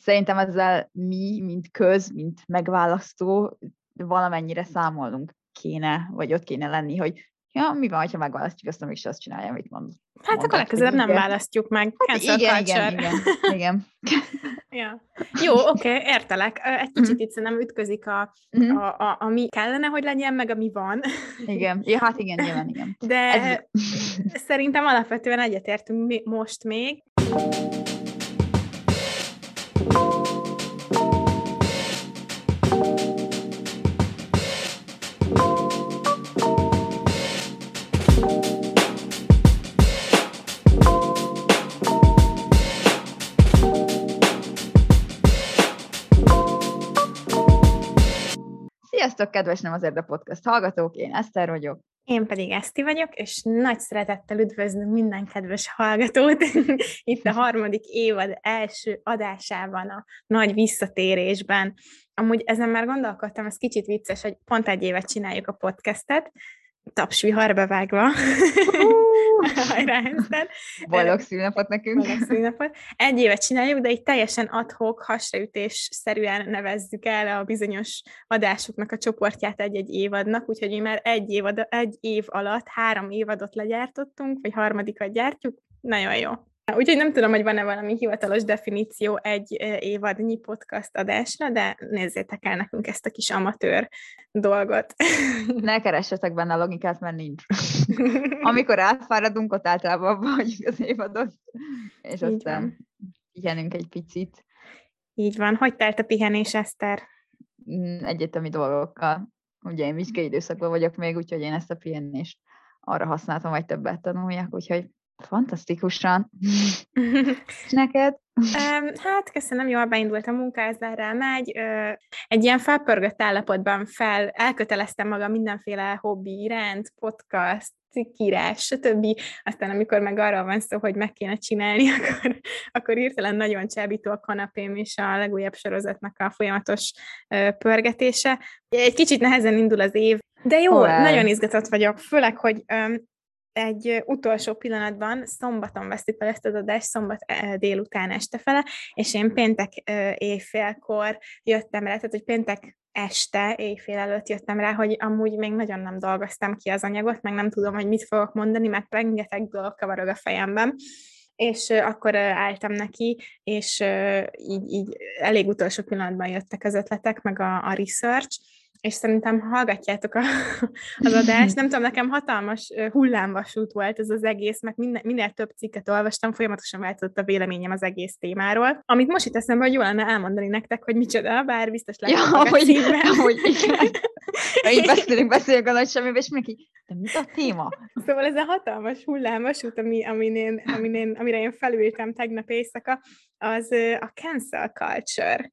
szerintem ezzel mi, mint köz, mint megválasztó, valamennyire számolnunk kéne, vagy ott kéne lenni, hogy ja, mi van, ha megválasztjuk azt, amíg azt csinálja, amit mond. Hát akkor legközelebb nem választjuk meg. Hát igen, igen, igen, igen. ja. Jó, oké, okay, értelek. Egy kicsit mm. itt szerintem ütközik a, mm. a, a, ami kellene, hogy legyen, meg ami van. igen, ja, hát igen, nyilván, igen. De Ez... szerintem alapvetően egyetértünk most még. Sziasztok, kedves Nem azért a podcast hallgatók, én Eszter vagyok. Én pedig Eszti vagyok, és nagy szeretettel üdvözlünk minden kedves hallgatót itt a harmadik évad első adásában, a nagy visszatérésben. Amúgy ezen már gondolkodtam, ez kicsit vicces, hogy pont egy évet csináljuk a podcastet, tapsviharba vágva. Boldog szülnapot nekünk. Boldog szülnapot. Egy évet csináljuk, de így teljesen adhok, hasraütés-szerűen nevezzük el a bizonyos adásoknak a csoportját egy-egy évadnak, úgyhogy mi már egy, évad, egy év alatt három évadot legyártottunk, vagy harmadikat gyártjuk. Nagyon jó. Úgyhogy nem tudom, hogy van-e valami hivatalos definíció egy évadnyi podcast adásra, de nézzétek el nekünk ezt a kis amatőr dolgot. Ne keressetek benne a logikát, mert nincs. Amikor átfáradunk, ott általában abban vagyunk az évadot, és Így aztán van. pihenünk egy picit. Így van. Hogy telt a pihenés, Eszter? Mm, egyetemi dolgokkal. Ugye én vizsgai időszakban vagyok még, úgyhogy én ezt a pihenést arra használtam, hogy többet tanuljak, úgyhogy Fantasztikusan. Neked? Hát, köszönöm, jól beindult a munka, ezzel megy. Egy ilyen felpörgött állapotban fel, elköteleztem magam mindenféle hobbi iránt, podcast, cikkírás, stb. Aztán amikor meg arról van szó, hogy meg kéne csinálni, akkor, akkor írtelen nagyon csábító a kanapém és a legújabb sorozatnak a folyamatos pörgetése. Egy kicsit nehezen indul az év, de jó, oh, nagyon izgatott vagyok, főleg, hogy egy utolsó pillanatban szombaton veszik fel ezt az adást, szombat délután este fele, és én péntek éjfélkor jöttem rá, tehát hogy péntek este, éjfél előtt jöttem rá, hogy amúgy még nagyon nem dolgoztam ki az anyagot, meg nem tudom, hogy mit fogok mondani, mert rengeteg dolog kavarog a fejemben, és akkor álltam neki, és így, így elég utolsó pillanatban jöttek az ötletek, meg a, a research, és szerintem hallgatjátok a, az adást. Nem tudom, nekem hatalmas hullámvasút volt ez az egész, mert minél, minél több cikket olvastam, folyamatosan változott a véleményem az egész témáról. Amit most itt eszembe, hogy jó lenne elmondani nektek, hogy micsoda, bár biztos látjátok ja, a hogy. Hogy igen. Így beszélünk, beszélünk a nagy semmibe, és mindenki, de mi a téma? Szóval ez a hatalmas hullámvasút, ami, amin én, amin én, amire én felültem tegnap éjszaka, az a cancel culture,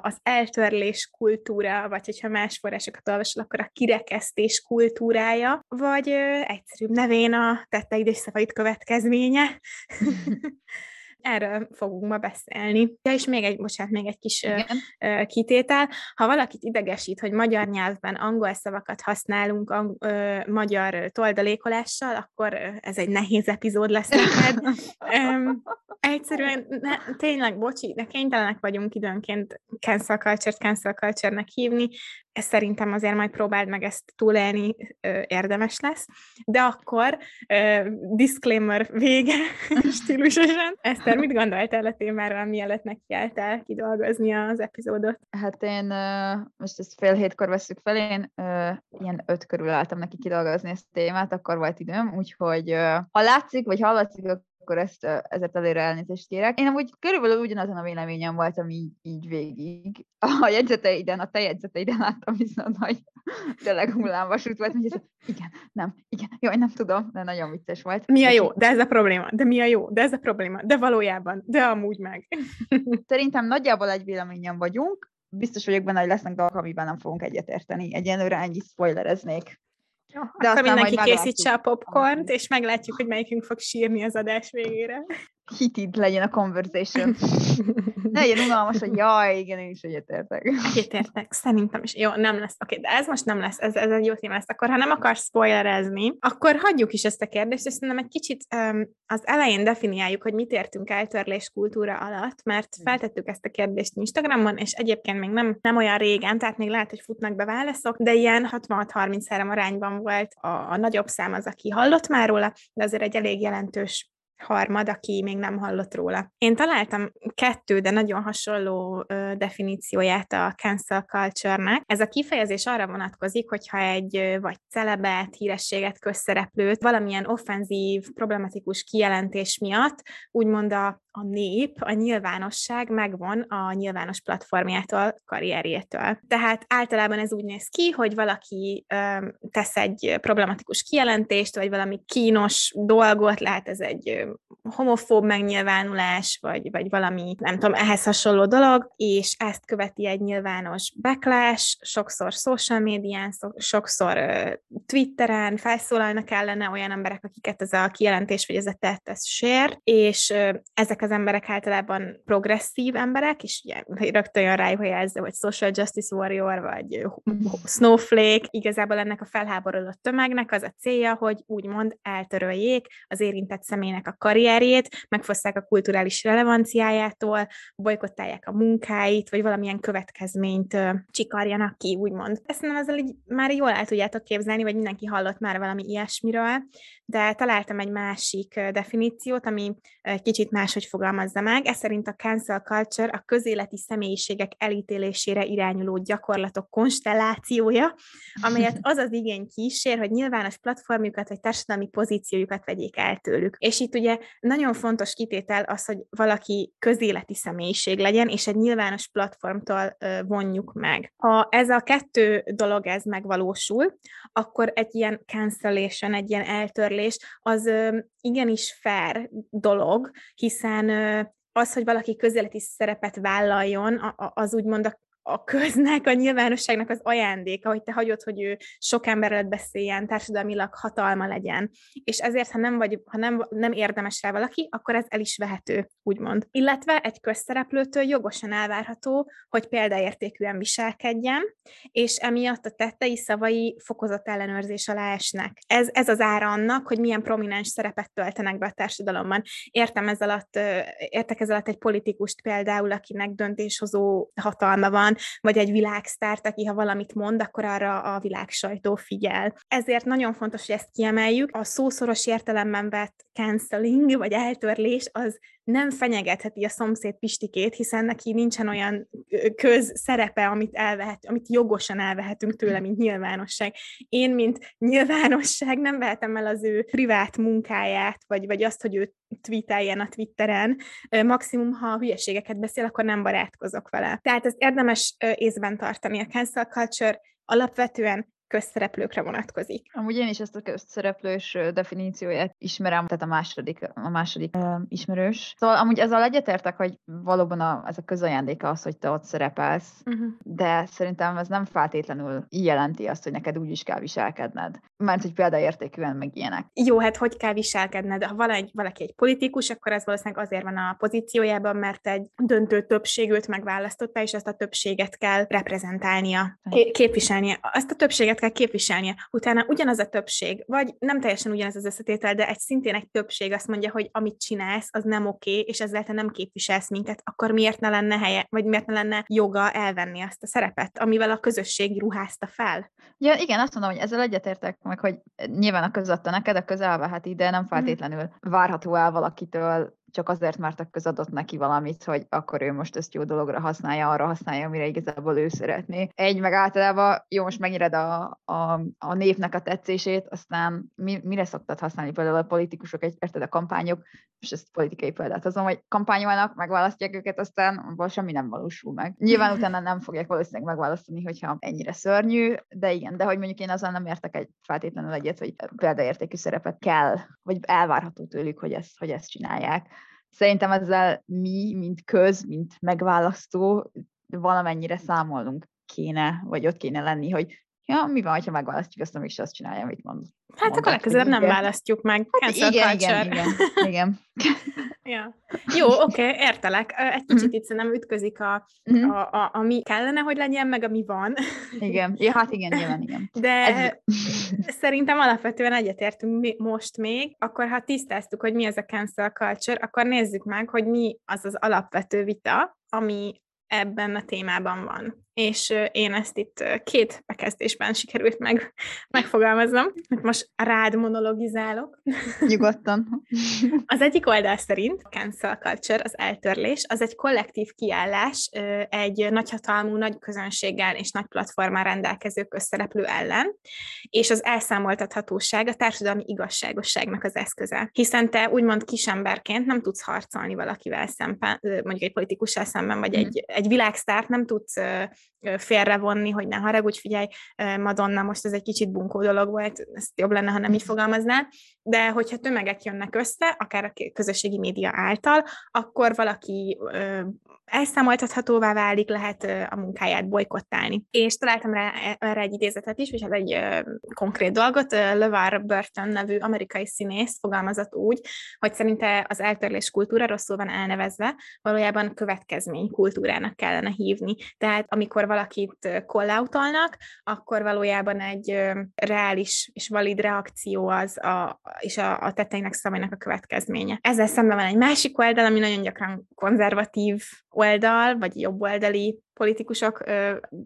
az eltörlés kultúra, vagy hogyha más forrásokat olvasol, akkor a kirekesztés kultúrája, vagy egyszerűbb nevén a tetteid és következménye. erről fogunk ma beszélni. Ja, és még egy, bocsánat, még egy kis Igen. kitétel. Ha valakit idegesít, hogy magyar nyelvben angol szavakat használunk ang- ö, magyar toldalékolással, akkor ez egy nehéz epizód lesz neked. egyszerűen, ne, tényleg, bocsi, de kénytelenek vagyunk időnként cancel culture-t cancel culture-nek hívni, ezt szerintem azért majd próbáld meg ezt túlélni, érdemes lesz. De akkor, disclaimer vége stílusosan. Eszter, mit gondoltál a témáról, mielőtt nekiálltál kidolgozni az epizódot? Hát én most ezt fél hétkor veszük fel, én ilyen öt körül álltam neki kidolgozni ezt a témát, akkor volt időm, úgyhogy ha látszik, vagy hallatszik, akkor ezt ezért előre elnézést kérek. Én amúgy körülbelül ugyanazon a véleményem voltam így, így végig. A jegyzeteiden, a te jegyzeteiden láttam viszont, hogy tényleg hullámvasút volt, hogy ez, igen, nem, igen, jó, én nem tudom, de nagyon vicces volt. Mi a jó? De ez a probléma. De mi a jó? De ez a probléma. De valójában. De amúgy meg. Szerintem nagyjából egy véleményen vagyunk, biztos vagyok benne, hogy lesznek dolgok, amiben nem fogunk egyetérteni. Egyenlőre ennyi spoilereznék. Jó, De akkor mindenki készítse a popcornt, és meglátjuk, hogy melyikünk fog sírni az adás végére. Hitid legyen a conversation. ne legyen unalmas, hogy jaj, igen, én is egyetértek. Egyetértek, szerintem is. Jó, nem lesz. Oké, de ez most nem lesz, ez, ez egy jó téma lesz. Akkor ha nem akarsz spoilerezni, akkor hagyjuk is ezt a kérdést, és szerintem egy kicsit um, az elején definiáljuk, hogy mit értünk eltörlés kultúra alatt, mert feltettük ezt a kérdést Instagramon, és egyébként még nem, nem olyan régen, tehát még lehet, hogy futnak be válaszok, de ilyen 66-33 arányban volt a, a nagyobb szám az, aki hallott már róla, de azért egy elég jelentős harmad, aki még nem hallott róla. Én találtam kettő, de nagyon hasonló ö, definícióját a cancel culture-nek. Ez a kifejezés arra vonatkozik, hogyha egy vagy celebet, hírességet, közszereplőt valamilyen offenzív, problematikus kijelentés miatt úgymond a a nép, a nyilvánosság megvan a nyilvános platformjától, karrierjétől. Tehát általában ez úgy néz ki, hogy valaki ö, tesz egy problematikus kijelentést, vagy valami kínos dolgot, lehet ez egy homofób megnyilvánulás, vagy, vagy valami, nem tudom, ehhez hasonló dolog, és ezt követi egy nyilvános backlash, sokszor social médián, sokszor uh, Twitteren felszólalnak ellene olyan emberek, akiket ez a kijelentés, vagy ez a tett, ez sér, és uh, ezek az emberek általában progresszív emberek, és ugye rögtön jön rájuk a jelző, hogy social justice warrior, vagy snowflake, igazából ennek a felháborodott tömegnek az a célja, hogy úgymond eltöröljék az érintett személynek a karrierjét, megfosszák a kulturális relevanciájától, bolykottálják a munkáit, vagy valamilyen következményt csikarjanak ki, úgymond. Ezt nem ezzel így már jól el tudjátok képzelni, vagy mindenki hallott már valami ilyesmiről, de találtam egy másik definíciót, ami kicsit máshogy fogalmazza meg. Ez szerint a cancel culture a közéleti személyiségek elítélésére irányuló gyakorlatok konstellációja, amelyet az az igény kísér, hogy nyilvános platformjukat vagy társadalmi pozíciójukat vegyék el tőlük. És itt ugye nagyon fontos kitétel az, hogy valaki közéleti személyiség legyen, és egy nyilvános platformtól vonjuk meg. Ha ez a kettő dolog ez megvalósul, akkor egy ilyen cancellation, egy ilyen eltörlés, az igenis fair dolog, hiszen az, hogy valaki közéleti szerepet vállaljon, az úgymond a a köznek, a nyilvánosságnak az ajándéka, hogy te hagyod, hogy ő sok emberrel beszéljen, társadalmilag hatalma legyen. És ezért, ha nem, vagy, ha nem, nem érdemes rá valaki, akkor ez el is vehető, úgymond. Illetve egy közszereplőtől jogosan elvárható, hogy példaértékűen viselkedjen, és emiatt a tettei szavai fokozott ellenőrzés alá esnek. Ez, ez az ára annak, hogy milyen prominens szerepet töltenek be a társadalomban. Értem ez alatt, értek ez alatt egy politikust például, akinek döntéshozó hatalma van, vagy egy világsztárt, aki ha valamit mond, akkor arra a világ sajtó figyel. Ezért nagyon fontos, hogy ezt kiemeljük. A szószoros értelemben vett canceling, vagy eltörlés, az nem fenyegetheti a szomszéd Pistikét, hiszen neki nincsen olyan közszerepe, amit, elvehet, amit jogosan elvehetünk tőle, mint nyilvánosság. Én, mint nyilvánosság nem vehetem el az ő privát munkáját, vagy, vagy azt, hogy ő tweeteljen a Twitteren. Maximum, ha hülyeségeket beszél, akkor nem barátkozok vele. Tehát ezt érdemes észben tartani. A cancel culture alapvetően közszereplőkre vonatkozik. Amúgy én is ezt a közszereplős definícióját ismerem, tehát a második, a második uh, ismerős. Szóval amúgy ezzel egyetértek, hogy valóban a, ez a közajándéka az, hogy te ott szerepelsz, uh-huh. de szerintem ez nem feltétlenül jelenti azt, hogy neked úgy is kell viselkedned. Mert hogy példaértékűen meg ilyenek. Jó, hát hogy kell viselkedned? Ha valaki, valaki egy politikus, akkor ez valószínűleg azért van a pozíciójában, mert egy döntő többségűt megválasztotta, és ezt a többséget kell reprezentálnia, képviselnie. Azt a többséget kell képviselnie. Utána ugyanaz a többség, vagy nem teljesen ugyanaz az összetétel, de egy szintén egy többség azt mondja, hogy amit csinálsz, az nem oké, okay, és ezzel te nem képviselsz minket, akkor miért ne lenne helye, vagy miért ne lenne joga elvenni azt a szerepet, amivel a közösség ruházta fel? Ja, igen, azt mondom, hogy ezzel egyetértek meg, hogy nyilván a közadta neked, a közel elveheti, de nem mhm. feltétlenül várható el valakitől csak azért, mert a közadott neki valamit, hogy akkor ő most ezt jó dologra használja, arra használja, amire igazából ő szeretné. Egy, meg általában, jó, most megnyered a, a, a népnek a tetszését, aztán mi, mire szoktad használni például a politikusok, egy, érted a kampányok, és ezt politikai példát hozom, hogy kampányolnak, megválasztják őket, aztán abban semmi nem valósul meg. Nyilván utána nem fogják valószínűleg megválasztani, hogyha ennyire szörnyű, de igen, de hogy mondjuk én azzal nem értek egy feltétlenül egyet, hogy példaértékű szerepet kell, vagy elvárható tőlük, hogy ezt, hogy ezt csinálják. Szerintem ezzel mi, mint köz, mint megválasztó, valamennyire számolnunk kéne, vagy ott kéne lenni, hogy Ja, mi van, ha megválasztjuk azt, is azt csinálja, amit mond. Hát akkor legközelebb nem választjuk meg. Hát igen, igen, igen, igen. ja. Jó, oké, okay, értelek. Egy kicsit mhm. itt szerintem ütközik a, uh-huh. a, a, ami kellene, hogy legyen, meg ami van. Igen, ja, hát igen, nyilván igen. De Ez... szerintem alapvetően egyetértünk mi most még, akkor ha tisztáztuk, hogy mi ez a cancel culture, akkor nézzük meg, hogy mi az az alapvető vita, ami ebben a témában van és én ezt itt két bekezdésben sikerült meg, megfogalmaznom. Most rád monologizálok. Nyugodtan. Az egyik oldal szerint a cancel culture, az eltörlés, az egy kollektív kiállás egy nagyhatalmú, nagy közönséggel és nagy platformán rendelkező közszereplő ellen, és az elszámoltathatóság a társadalmi igazságosságnak az eszköze. Hiszen te úgymond kisemberként nem tudsz harcolni valakivel szemben, mondjuk egy politikussal szemben, vagy egy, egy világsztárt nem tudsz félrevonni, hogy ne haragudj, figyelj, Madonna, most ez egy kicsit bunkó dolog volt, ezt jobb lenne, ha nem így fogalmaznál, de hogyha tömegek jönnek össze, akár a közösségi média által, akkor valaki elszámoltathatóvá válik, lehet a munkáját bolykottálni. És találtam rá e, erre egy idézetet is, és ez egy konkrét dolgot. LeVar Burton nevű amerikai színész fogalmazott úgy, hogy szerinte az eltörlés kultúra rosszul van elnevezve, valójában következmény kultúrának kellene hívni. Tehát amikor valakit kollautolnak, akkor valójában egy reális és valid reakció az a, és a, a tetteinek szavainak a következménye. Ezzel szemben van egy másik oldal, ami nagyon gyakran konzervatív oldal, vagy jobboldali politikusok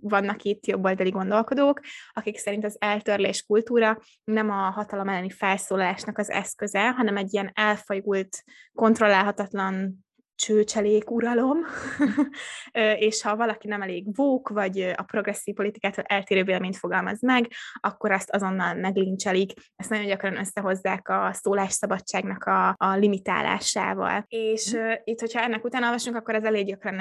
vannak itt, jobboldali gondolkodók, akik szerint az eltörlés kultúra nem a hatalom elleni felszólalásnak az eszköze, hanem egy ilyen elfajult, kontrollálhatatlan csőcselék uralom, és ha valaki nem elég vók, vagy a progresszív politikától eltérő véleményt fogalmaz meg, akkor azt azonnal meglincselik. Ezt nagyon gyakran összehozzák a szólásszabadságnak a, a limitálásával. És uh, itt, hogyha ennek utána olvasunk, akkor ez elég gyakran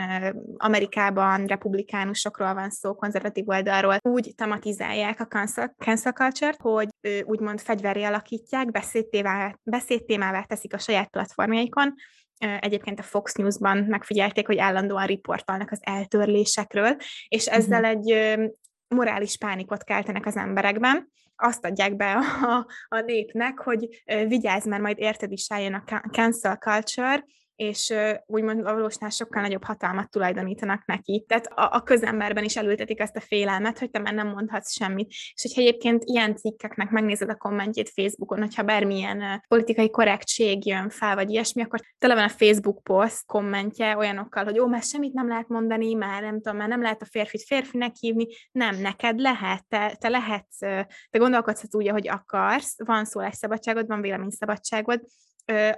Amerikában republikánusokról van szó, konzervatív oldalról, úgy tematizálják a cancel, cancel culture-t, hogy úgymond fegyverré alakítják, beszédtémává, beszédtémává teszik a saját platformjaikon, Egyébként a Fox News-ban megfigyelték, hogy állandóan riportolnak az eltörlésekről, és ezzel uh-huh. egy morális pánikot keltenek az emberekben, azt adják be a, a népnek, hogy vigyázz, mert majd érted is eljön a cancel culture, és úgymond a valósnál sokkal nagyobb hatalmat tulajdonítanak neki. Tehát a, a közemberben is elültetik ezt a félelmet, hogy te már nem mondhatsz semmit. És hogyha egyébként ilyen cikkeknek megnézed a kommentjét Facebookon, hogyha bármilyen politikai korrektség jön fel, vagy ilyesmi, akkor tele van a Facebook post kommentje olyanokkal, hogy ó, már semmit nem lehet mondani, már nem tudom, már nem lehet a férfit férfinek hívni. Nem, neked lehet, te, te lehetsz, te gondolkodsz úgy, ahogy akarsz, van szólásszabadságod, van véleményszabadságod,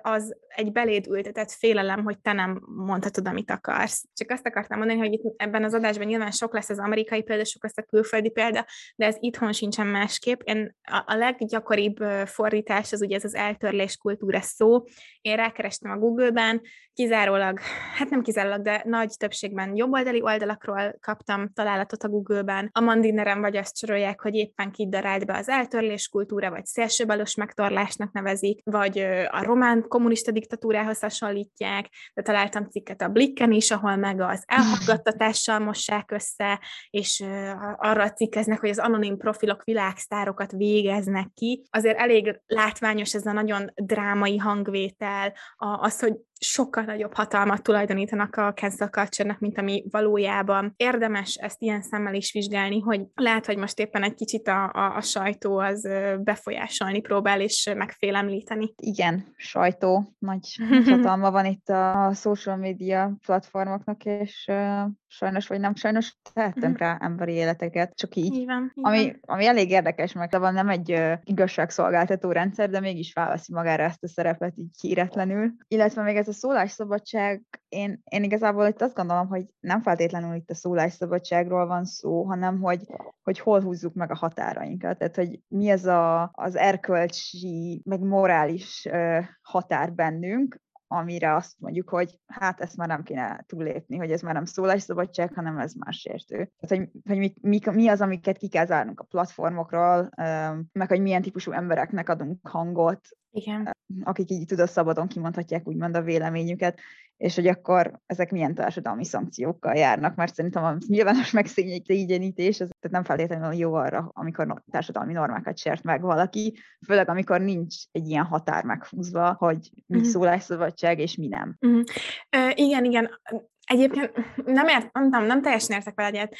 az egy beléd ültetett félelem, hogy te nem mondhatod, amit akarsz. Csak azt akartam mondani, hogy itt ebben az adásban nyilván sok lesz az amerikai példa, sok lesz a külföldi példa, de ez itthon sincsen másképp. Én a, leggyakoribb fordítás az ugye ez az eltörlés kultúra szó. Én rákerestem a Google-ben, kizárólag, hát nem kizárólag, de nagy többségben jobboldali oldalakról kaptam találatot a Google-ben. A Mandineren vagy azt sorolják, hogy éppen kidarált be az eltörlés kultúra, vagy szélsőbalos megtorlásnak nevezik, vagy a román kommunista diktatúrához hasonlítják, de találtam cikket a Blicken is, ahol meg az elhallgattatással mossák össze, és arra cikkeznek, hogy az anonim profilok világsztárokat végeznek ki. Azért elég látványos ez a nagyon drámai hangvétel, az, hogy sokkal nagyobb hatalmat tulajdonítanak a cancel culture mint ami valójában érdemes ezt ilyen szemmel is vizsgálni, hogy lehet, hogy most éppen egy kicsit a, a, a sajtó az befolyásolni próbál és megfélemlíteni. Igen, sajtó, nagy hatalma van itt a social media platformoknak, és uh, sajnos vagy nem sajnos tehetünk rá emberi életeket, csak így. így, van, így ami, van. ami elég érdekes, mert van nem egy uh, igazságszolgáltató rendszer, de mégis felveszi magára ezt a szerepet így híretlenül. Illetve még ez a szólásszabadság, én, én igazából itt azt gondolom, hogy nem feltétlenül itt a szólásszabadságról van szó, hanem hogy, hogy hol húzzuk meg a határainkat. Tehát, hogy mi ez a, az erkölcsi, meg morális uh, határ bennünk, amire azt mondjuk, hogy hát ezt már nem kéne túllépni, hogy ez már nem szólásszabadság, hanem ez már sértő. Tehát, hogy, hogy mi, mi, mi az, amiket ki kell zárnunk a platformokról, meg hogy milyen típusú embereknek adunk hangot, Igen. akik így tudod, szabadon kimondhatják úgymond a véleményüket, és hogy akkor ezek milyen társadalmi szankciókkal járnak, mert szerintem a nyilvános megszégyenítés, ez tehát nem feltétlenül jó arra, amikor társadalmi normákat sért meg valaki, főleg amikor nincs egy ilyen határ megfúzva, hogy mi uh-huh. szólásszabadság és mi nem. Uh-huh. Uh, igen, igen. Egyébként nem, ért, nem, nem teljesen értek veled egyet.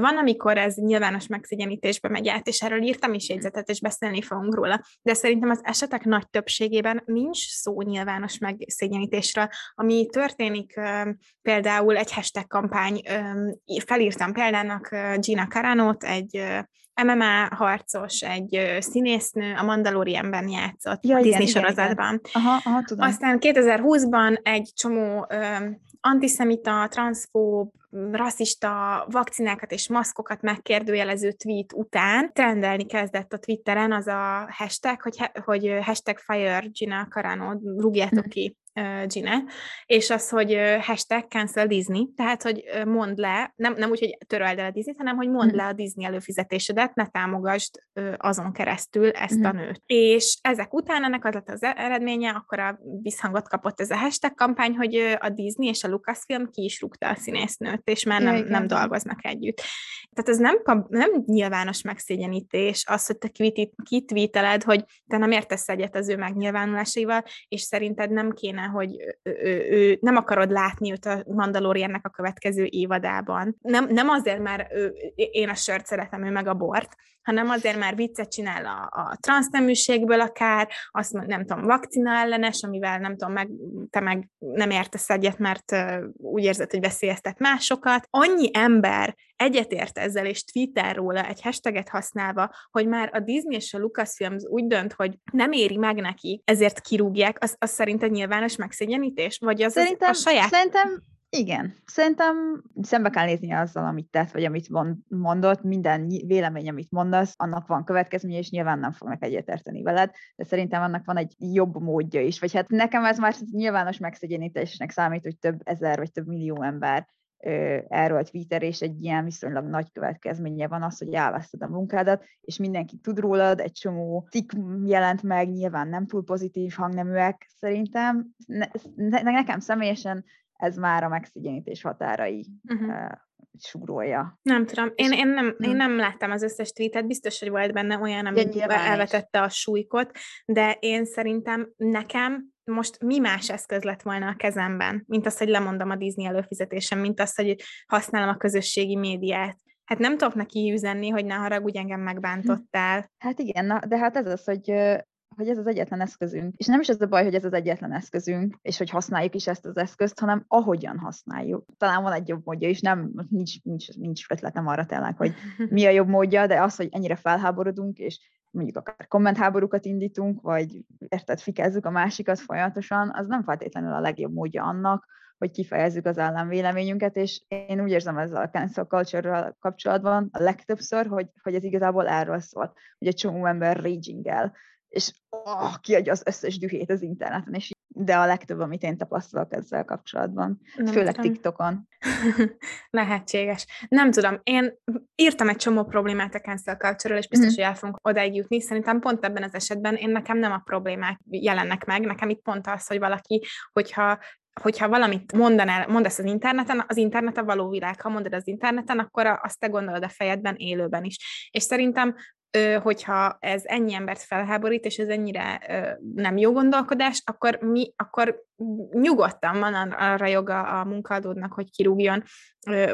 Van, amikor ez nyilvános megszégyenítésbe megy át, és erről írtam is jegyzetet, és beszélni fogunk róla. De szerintem az esetek nagy többségében nincs szó nyilvános megszégyenítésről. Ami történik például egy hashtag kampány, felírtam példának Gina Caranot, egy MMA harcos, egy színésznő, a Mandalorianben játszott ja, Disney igen, sorozatban. Igen, igen. Aha, aha, tudom. Aztán 2020-ban egy csomó antiszemita, transzfób, rasszista vakcinákat és maszkokat megkérdőjelező tweet után trendelni kezdett a Twitteren az a hashtag, hogy, hogy hashtag fire Gina Carano, rúgjátok hm. ki Gine, és az, hogy hashtag cancel Disney, tehát, hogy mond le, nem, nem úgy, hogy töröld el a Disney-t, hanem, hogy mond mm. le a Disney előfizetésedet, ne támogasd azon keresztül ezt a nőt. És ezek után ennek az lett az eredménye, akkor a visszhangot kapott ez a hashtag kampány, hogy a Disney és a Lucasfilm ki is rúgta a színésznőt, és már nem, nem dolgoznak együtt. Tehát ez nem, nem nyilvános megszégyenítés, az, hogy te kitvíteled, hogy te nem értesz egyet az ő megnyilvánulásaival, és szerinted nem kéne benne, hogy ő, ő, ő nem akarod látni őt a Mandaloriannek a következő évadában. Nem, nem azért, mert ő, én a sört szeretem, ő meg a bort, hanem azért már viccet csinál a, a transzneműségből akár, azt nem tudom, vakcina ellenes, amivel nem tudom, meg, te meg nem értesz egyet, mert úgy érzed, hogy veszélyeztet másokat. Annyi ember egyetért ezzel, és Twitter róla egy hashtaget használva, hogy már a Disney és a Lucasfilms úgy dönt, hogy nem éri meg neki, ezért kirúgják, az, az szerinted nyilvános megszégyenítés? Vagy az, szerintem, az a saját... Szerintem igen, szerintem szembe kell nézni azzal, amit tett, vagy amit mondott, minden vélemény, amit mondasz, annak van következménye, és nyilván nem fognak egyetérteni veled, de szerintem annak van egy jobb módja is, vagy hát nekem ez már nyilvános megszegyenítésnek számít, hogy több ezer vagy több millió ember erről a Twitter, és egy ilyen viszonylag nagy következménye van az, hogy elveszted a munkádat, és mindenki tud rólad, egy csomó cikk jelent meg, nyilván nem túl pozitív hangneműek szerintem. Ne, ne, nekem személyesen ez már a megszigyenítés határai uh-huh. uh, sugrolja. Nem tudom, én, én, nem, én hm. nem láttam az összes tweetet, biztos, hogy volt benne olyan, ami elvetette a súlykot, de én szerintem nekem most mi más eszköz lett volna a kezemben, mint az, hogy lemondom a Disney előfizetésem, mint az, hogy használom a közösségi médiát. Hát nem tudok neki üzenni, hogy ne haragudj, engem megbántottál. Hát igen, na, de hát ez az, hogy hogy ez az egyetlen eszközünk. És nem is az a baj, hogy ez az egyetlen eszközünk, és hogy használjuk is ezt az eszközt, hanem ahogyan használjuk. Talán van egy jobb módja is, nem, nincs, nincs, nincs ötletem arra tényleg, hogy mi a jobb módja, de az, hogy ennyire felháborodunk, és mondjuk akár kommentháborúkat indítunk, vagy érted, fikezzük a másikat folyamatosan, az nem feltétlenül a legjobb módja annak, hogy kifejezzük az ellenvéleményünket, és én úgy érzem ezzel a cancel culture kapcsolatban a legtöbbször, hogy, hogy ez igazából erről szól, hogy egy csomó ember raging el, és oh, kiadja az összes dühét az interneten, és de a legtöbb, amit én tapasztalok ezzel kapcsolatban, nem főleg tudom. TikTokon. Lehetséges. Nem tudom, én írtam egy csomó problémát a cancel culture és biztos, mm. hogy el fogunk odaig jutni. Szerintem pont ebben az esetben én nekem nem a problémák jelennek meg, nekem itt pont az, hogy valaki, hogyha hogyha valamit mondanál, mondasz az interneten, az internet a való világ. Ha mondod az interneten, akkor azt te gondolod a fejedben élőben is. És szerintem hogyha ez ennyi embert felháborít, és ez ennyire nem jó gondolkodás, akkor mi, akkor nyugodtan van arra joga a munkaadódnak, hogy kirúgjon,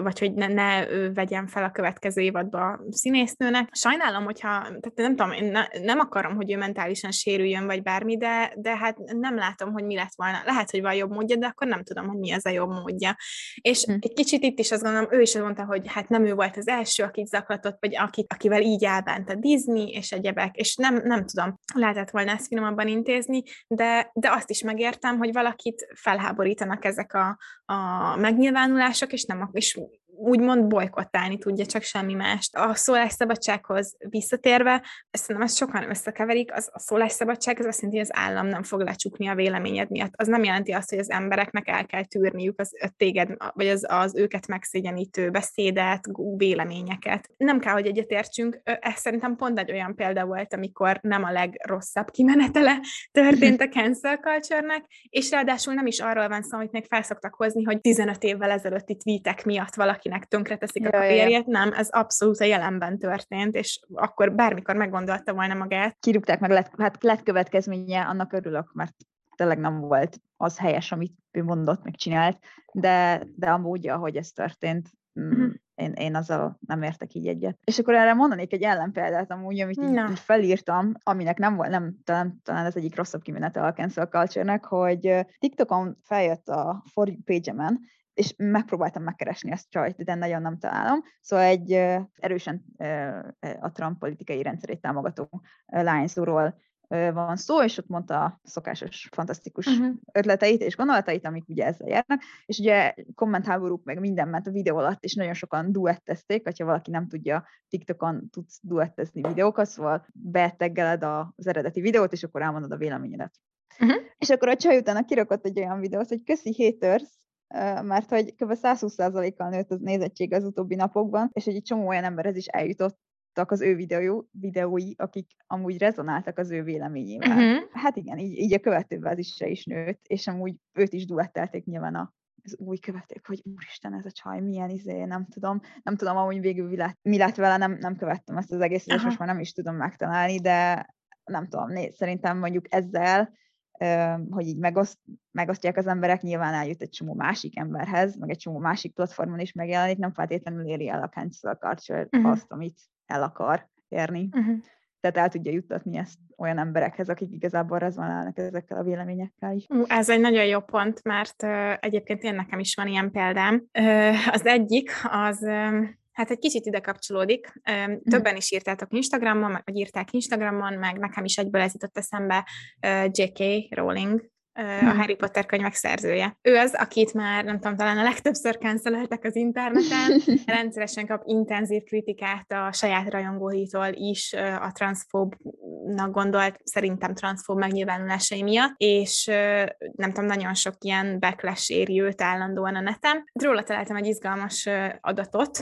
vagy hogy ne, ne vegyen fel a következő évadba a színésznőnek. Sajnálom, hogyha, tehát nem tudom, én ne, nem akarom, hogy ő mentálisan sérüljön, vagy bármi, de, de hát nem látom, hogy mi lett volna. Lehet, hogy van jobb módja, de akkor nem tudom, hogy mi az a jobb módja. És hm. egy kicsit itt is azt gondolom, ő is azt mondta, hogy hát nem ő volt az első, akit zaklatott, vagy akit, akivel így elbánt a Disney, és egyebek, és nem, nem tudom, lehetett volna ezt finomabban intézni, de, de azt is megértem, hogy valaki valakit felháborítanak ezek a, a megnyilvánulások, és nem, és úgymond bolykottálni tudja, csak semmi mást. A szólásszabadsághoz visszatérve, nem ezt sokan összekeverik, az, a szólásszabadság az azt jelenti, hogy az állam nem fog lecsukni a véleményed miatt. Az nem jelenti azt, hogy az embereknek el kell tűrniük az, téged, vagy az, az őket megszégyenítő beszédet, véleményeket. Nem kell, hogy egyetértsünk. Ez szerintem pont egy olyan példa volt, amikor nem a legrosszabb kimenetele történt a cancel culture és ráadásul nem is arról van szó, amit még felszoktak hozni, hogy 15 évvel ezelőtti tweetek miatt valakinek tönkreteszik a papírját. Nem, ez abszolút a jelenben történt, és akkor bármikor meggondolta volna magát. Kirúgták meg, lett, hát lett következménye, annak örülök, mert tényleg nem volt az helyes, amit ő mondott, meg csinált, de, de amúgy, ahogy ez történt, uh-huh. én, én azzal nem értek így egyet. És akkor erre mondanék egy ellenpéldát amúgy, amit így, így felírtam, aminek nem volt, nem, talán, talán ez egyik rosszabb kimenete a cancel culture hogy TikTokon feljött a For You page-emen, és megpróbáltam megkeresni ezt csajt, de nagyon nem találom. Szóval egy erősen a Trump politikai rendszerét támogató lányzóról van szó, és ott mondta a szokásos, fantasztikus uh-huh. ötleteit és gondolatait, amik ugye ezzel járnak, és ugye kommentháborúk meg minden ment a videó alatt, és nagyon sokan duettezték, hogyha valaki nem tudja, TikTokon tudsz duettezni videókat, szóval beteggeled az eredeti videót, és akkor elmondod a véleményedet. Uh-huh. És akkor a csaj utána kirakott egy olyan videót, hogy köszi haters, mert hogy kb. 120%-kal nőtt az nézettség az utóbbi napokban, és egy csomó olyan emberhez is eljutott, az ő videó, videói, akik amúgy rezonáltak az ő véleményével. Uh-huh. Hát igen, így, így a követőbázisra is nőtt, és amúgy őt is duettelték nyilván a az új követők, hogy úristen, ez a csaj milyen izé, nem tudom, nem tudom amúgy végül mi lett, mi lett vele, nem, nem követtem ezt az egészet, és most már nem is tudom megtalálni, de nem tudom, né, szerintem mondjuk ezzel hogy így megoszt, megosztják az emberek, nyilván eljut egy csomó másik emberhez, meg egy csomó másik platformon is megjelenik, nem feltétlenül éri el a cancel culture uh-huh. azt, amit el akar érni. Uh-huh. Tehát el tudja juttatni ezt olyan emberekhez, akik igazából rezonálnak ezekkel a véleményekkel is. Ez egy nagyon jó pont, mert uh, egyébként én nekem is van ilyen példám. Uh, az egyik, az Hát egy kicsit ide kapcsolódik. Hm. Többen is írtátok Instagramon, vagy írták Instagramon, meg nekem is egyből ez jutott eszembe J.K. Rowling, a hmm. Harry Potter könyvek szerzője. Ő az, akit már, nem tudom, talán a legtöbbször canceleltek az interneten, rendszeresen kap intenzív kritikát a saját rajongóitól is a transzfóbnak gondolt, szerintem transzfób megnyilvánulásai miatt, és nem tudom, nagyon sok ilyen backlash éri őt állandóan a neten. Róla találtam egy izgalmas adatot.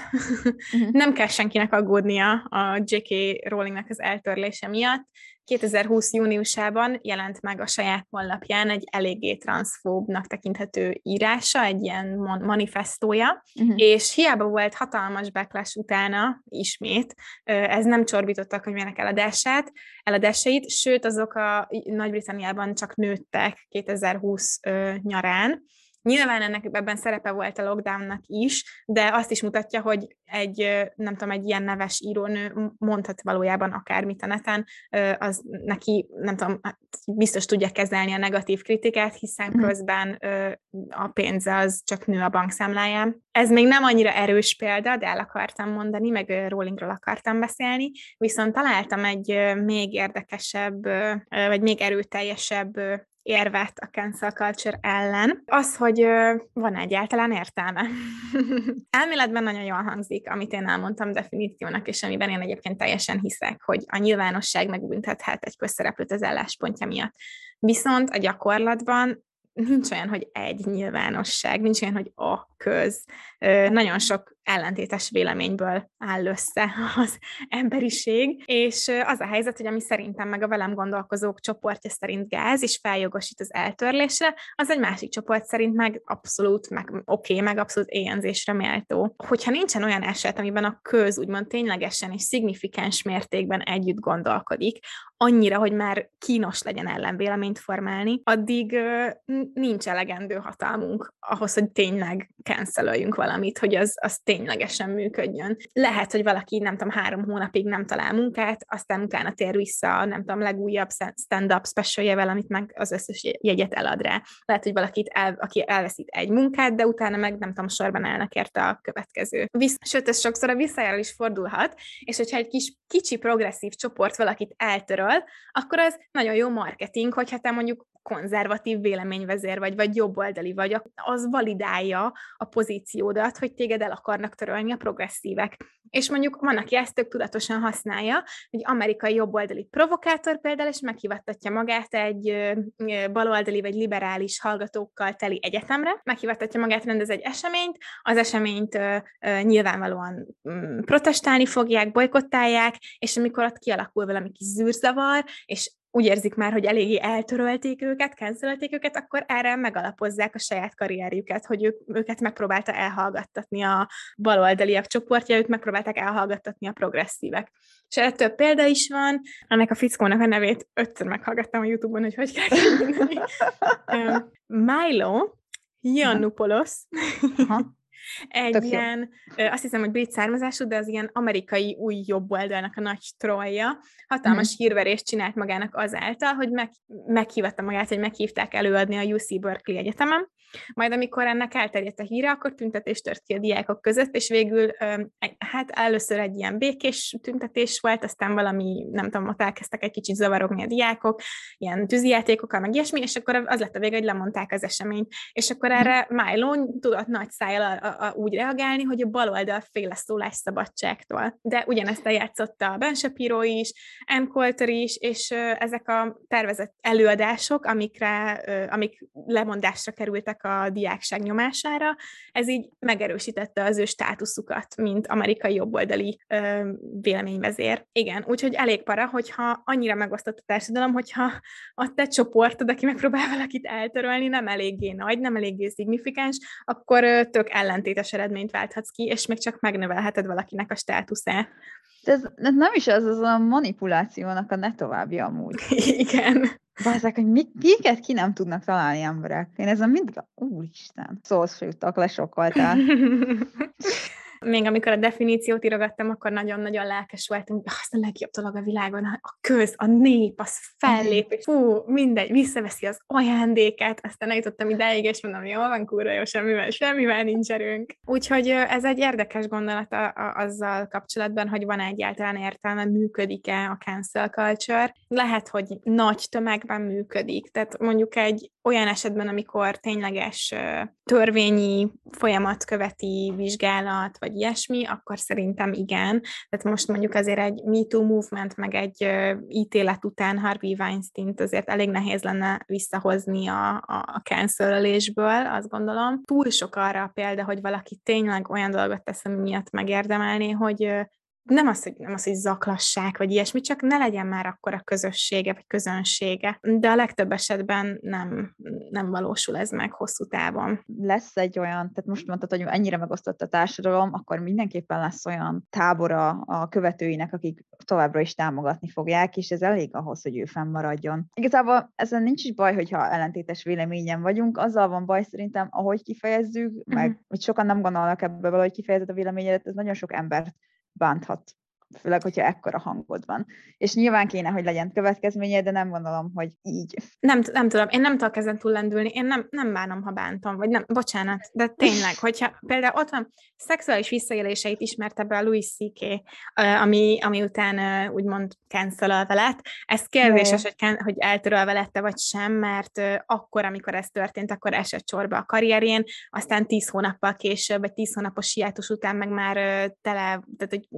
Mhm. nem kell senkinek aggódnia a J.K. Rowlingnek az eltörlése miatt, 2020. júniusában jelent meg a saját honlapján egy eléggé transzfóbnak tekinthető írása, egy ilyen manifestója, uh-huh. és hiába volt hatalmas backlash utána ismét, ez nem csorbította a könyvének eladását, eladásait, sőt azok a Nagy-Britanniában csak nőttek 2020 nyarán, Nyilván ennek ebben szerepe volt a lockdownnak is, de azt is mutatja, hogy egy, nem tudom, egy ilyen neves írónő mondhat valójában akármit a neten, az neki, nem tudom, hát biztos tudja kezelni a negatív kritikát, hiszen mhm. közben a pénze az csak nő a bankszámláján. Ez még nem annyira erős példa, de el akartam mondani, meg Rollingról akartam beszélni, viszont találtam egy még érdekesebb, vagy még erőteljesebb érvet a cancel culture ellen, az, hogy van egyáltalán értelme. Elméletben nagyon jól hangzik, amit én elmondtam definíciónak, és amiben én egyébként teljesen hiszek, hogy a nyilvánosság megbüntethet egy közszereplőt az álláspontja miatt. Viszont a gyakorlatban nincs olyan, hogy egy nyilvánosság, nincs olyan, hogy a köz. Nagyon sok ellentétes véleményből áll össze az emberiség, és az a helyzet, hogy ami szerintem meg a velem gondolkozók csoportja szerint gáz, és feljogosít az eltörlésre, az egy másik csoport szerint meg abszolút, meg oké, okay, meg abszolút éjenzésre méltó. Hogyha nincsen olyan eset, amiben a köz úgymond ténylegesen és szignifikáns mértékben együtt gondolkodik, annyira, hogy már kínos legyen ellenvéleményt formálni, addig nincs elegendő hatalmunk ahhoz, hogy tényleg cancelöljünk valamit, hogy az, az ténylegesen működjön. Lehet, hogy valaki, nem tudom, három hónapig nem talál munkát, aztán utána tér vissza, nem tudom, legújabb stand-up specialjevel, amit meg az összes jegyet elad rá. Lehet, hogy valakit el, aki elveszít egy munkát, de utána meg nem tudom, sorban állnak érte a következő. Visz, sőt, ez sokszor a visszajáról is fordulhat, és hogyha egy kis kicsi progresszív csoport valakit eltöröl, akkor az nagyon jó marketing, hogyha te mondjuk konzervatív véleményvezér vagy, vagy jobboldali vagy, az validálja a pozíciódat, hogy téged el akarnak törölni a progresszívek. És mondjuk van, aki ezt tök tudatosan használja, hogy amerikai jobboldali provokátor például, és meghivattatja magát egy baloldali vagy liberális hallgatókkal teli egyetemre, meghivattatja magát, rendez egy eseményt, az eseményt nyilvánvalóan mm, protestálni fogják, bolykottálják, és amikor ott kialakul valami kis zűrzavar, és úgy érzik már, hogy eléggé eltörölték őket, cancelölték őket, akkor erre megalapozzák a saját karrierjüket, hogy ők, őket megpróbálta elhallgattatni a baloldaliak csoportja, ők megpróbálták elhallgattatni a progresszívek. És erre több példa is van, ennek a fickónak a nevét ötször meghallgattam a Youtube-on, hogy hogy kell kimondani. Milo Yiannopoulos, egy Tök ilyen, jó. azt hiszem, hogy brit származású, de az ilyen amerikai új jobb oldalnak a nagy trollja. Hatalmas mm. hírverést csinált magának azáltal, hogy meg, meghívatta magát, hogy meghívták előadni a UC Berkeley Egyetemen, majd amikor ennek elterjedt a híre, akkor tüntetés tört ki a diákok között, és végül hát először egy ilyen békés tüntetés volt, aztán valami, nem tudom, ott elkezdtek egy kicsit zavarogni a diákok, ilyen tűzijátékokkal, meg ilyesmi, és akkor az lett a vége, hogy lemondták az eseményt. És akkor erre Milo tudott nagy szájjal a, a, a, úgy reagálni, hogy a baloldal fél a szólásszabadságtól. De ugyanezt eljátszotta a Ben Shapiro is, Ann Coulter is, és ezek a tervezett előadások, amikre, amik lemondásra kerültek a diákság nyomására, ez így megerősítette az ő státuszukat, mint amerikai jobboldali ö, véleményvezér. Igen, úgyhogy elég para, hogyha annyira megosztott a társadalom, hogyha a te csoportod, aki megpróbál valakit eltörölni, nem eléggé nagy, nem eléggé szignifikáns, akkor tök ellentétes eredményt válthatsz ki, és még csak megnövelheted valakinek a státuszát. De ez, nem is az, az a manipulációnak a ne további amúgy. Igen. Bázzák, hogy mi, kiket ki nem tudnak találni emberek. Én ezen mindig, úristen, szóhoz jutottak, lesokkoltál. Még amikor a definíciót írogattam, akkor nagyon-nagyon lelkes voltam, hogy azt a legjobb dolog a világon, a köz, a nép, az fellép, és fú, mindegy, visszaveszi az ajándékát, aztán eljutottam ideig, és mondom, jól van, kurva jó, semmivel, semmivel nincs erőnk. Úgyhogy ez egy érdekes gondolat a, a, azzal kapcsolatban, hogy van egyáltalán értelme, működik-e a cancel culture. Lehet, hogy nagy tömegben működik, tehát mondjuk egy olyan esetben, amikor tényleges törvényi folyamat követi vizsgálat, vagy ilyesmi, akkor szerintem igen. Tehát most mondjuk azért egy MeToo movement, meg egy ítélet után Harvey weinstein azért elég nehéz lenne visszahozni a, a cancelölésből, azt gondolom. Túl sok arra a példa, hogy valaki tényleg olyan dolgot tesz, ami miatt megérdemelné, hogy nem az, hogy, nem az, hogy zaklassák, vagy ilyesmi, csak ne legyen már akkor a közössége, vagy közönsége. De a legtöbb esetben nem, nem valósul ez meg hosszú távon. Lesz egy olyan, tehát most mondtad, hogy ennyire megosztott a társadalom, akkor mindenképpen lesz olyan tábora a követőinek, akik továbbra is támogatni fogják, és ez elég ahhoz, hogy ő fennmaradjon. Igazából ezen nincs is baj, hogyha ellentétes véleményen vagyunk, azzal van baj szerintem, ahogy kifejezzük, meg uh-huh. hogy sokan nem gondolnak ebbe valahogy kifejezett a véleményedet, ez nagyon sok embert Band hat. Főleg, hogyha ekkora hangod van. És nyilván kéne, hogy legyen következménye, de nem gondolom, hogy így. Nem, nem tudom, én nem tudok ezen túllendülni, én nem, nem bánom, ha bántom, vagy nem, bocsánat, de tényleg, hogyha például ott van szexuális visszaéléseit ismerte be a Louis C.K., ami, ami után úgymond cancelölve lett. Ez kérdéses, hogy, hogy eltörölve lette, vagy sem, mert akkor, amikor ez történt, akkor esett csorba a karrierjén, aztán tíz hónappal később, vagy tíz hónapos hiátus után meg már tele, tehát hogy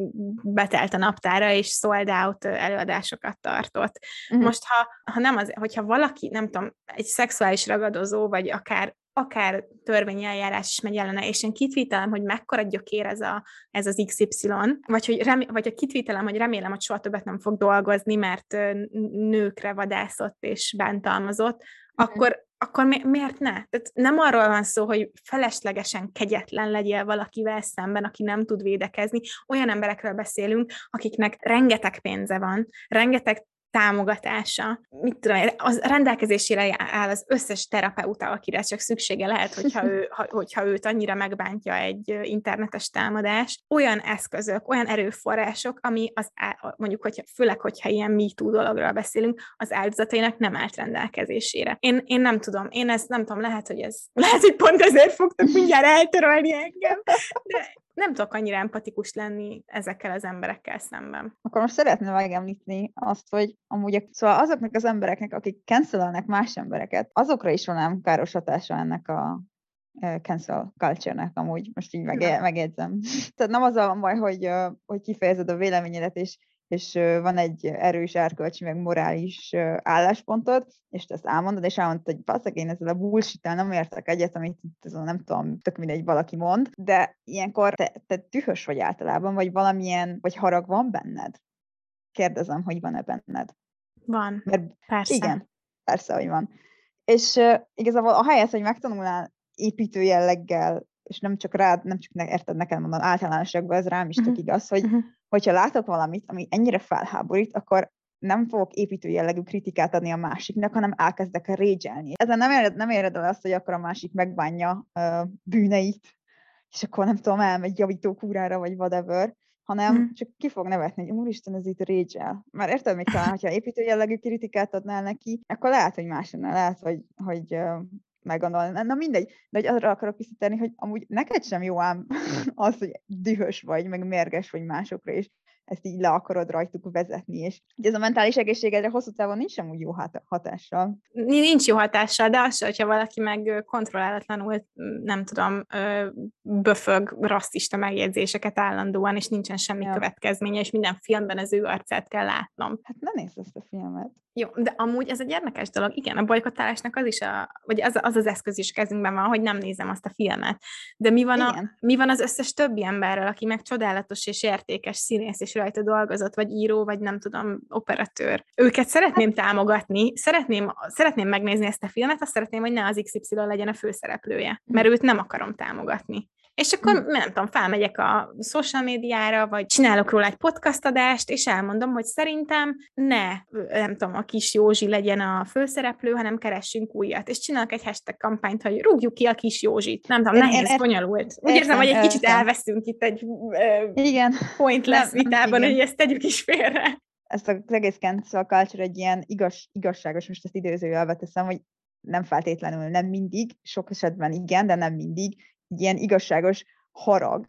betelt betelt a naptára, és sold out előadásokat tartott. Uh-huh. Most, ha, ha nem az, hogyha valaki, nem tudom, egy szexuális ragadozó, vagy akár akár törvényi eljárás is megy ellene, és én kitvítelem, hogy mekkora gyökér ez, a, ez az XY, vagy, hogy remé, vagy a kitvítelem, hogy remélem, hogy soha többet nem fog dolgozni, mert nőkre vadászott és bántalmazott. Akkor akkor mi, miért ne? Tehát nem arról van szó, hogy feleslegesen kegyetlen legyél valakivel szemben, aki nem tud védekezni. Olyan emberekről beszélünk, akiknek rengeteg pénze van, rengeteg támogatása, mit tudom, az rendelkezésére áll az összes terapeuta, akire csak szüksége lehet, hogyha, ő, ha, hogyha őt annyira megbántja egy internetes támadás. Olyan eszközök, olyan erőforrások, ami az, mondjuk, hogyha, főleg, hogyha ilyen MeToo dologról beszélünk, az áldozatainak nem állt rendelkezésére. Én, én nem tudom, én ezt nem tudom, lehet, hogy ez, lehet, hogy pont ezért fogtok mindjárt eltörölni engem, de nem tudok annyira empatikus lenni ezekkel az emberekkel szemben. Akkor most szeretném megemlíteni azt, hogy amúgy szóval azoknak az embereknek, akik cancelelnek más embereket, azokra is van ám káros hatása ennek a cancel culture-nek amúgy, most így meg, megjegyzem. Tehát nem az a baj, hogy, hogy kifejezed a véleményedet, és és van egy erős erkölcsi, meg morális álláspontod, és te ezt elmondod, és elmondod, hogy basszak, én ezzel a bullshit nem értek egyet, amit ez a, nem tudom, tök mindegy valaki mond, de ilyenkor te, te tühös vagy általában, vagy valamilyen, vagy harag van benned? Kérdezem, hogy van-e benned? Van, Mert, persze. Igen, persze, hogy van. És uh, igazából a helyet, hogy megtanulnál építő jelleggel, és nem csak rád, nem csak ne, érted, neked mondom, általánosságban ez rám is tök igaz, hogy uh-huh hogyha látok valamit, ami ennyire felháborít, akkor nem fogok építő jellegű kritikát adni a másiknak, hanem elkezdek régyelni. Ezen nem éred, nem éred el azt, hogy akkor a másik megbánja a bűneit, és akkor nem tudom, elmegy javító kúrára, vagy whatever, hanem hmm. csak ki fog nevetni, hogy úristen, ez itt régyel. Már érted, még talán, hogyha építő jellegű kritikát adnál neki, akkor lehet, hogy másnál lehet, hogy, hogy meggondolni. Na mindegy, de hogy arra akarok visszatérni, hogy amúgy neked sem jó ám az, hogy dühös vagy, meg mérges vagy másokra, és ezt így le akarod rajtuk vezetni, és ez a mentális egészségedre hosszú távon nincs sem úgy jó hatással. Nincs jó hatással, de az se, hogyha valaki meg kontrollálatlanul, nem tudom, böfög rasszista megjegyzéseket állandóan, és nincsen semmi ja. következménye, és minden filmben az ő arcát kell látnom. Hát ne nézd ezt a filmet. Jó, de amúgy ez egy érdekes dolog. Igen, a bolykotálásnak az is, a, vagy az, az az eszköz is kezünkben van, hogy nem nézem azt a filmet. De mi van, a, mi van az összes többi emberrel, aki meg csodálatos és értékes színész, és rajta dolgozott, vagy író, vagy nem tudom, operatőr. Őket szeretném támogatni, szeretném, szeretném megnézni ezt a filmet, azt szeretném, hogy ne az XY legyen a főszereplője, mert őt nem akarom támogatni. És akkor, mm. nem tudom, felmegyek a social médiára, vagy csinálok róla egy podcast adást, és elmondom, hogy szerintem ne, nem tudom, a kis Józsi legyen a főszereplő, hanem keressünk újat. És csinálok egy hashtag kampányt, hogy rúgjuk ki a kis Józsit. Nem tudom, nehéz, én, bonyolult. Úgy érzem, hogy egy kicsit elveszünk itt egy igen. point lesz vitában, hogy ezt tegyük is félre. Ezt az egész cancel culture egy ilyen igaz, igazságos, most ezt időzőjelbe teszem, hogy nem feltétlenül, nem mindig, sok esetben igen, de nem mindig, ilyen igazságos harag,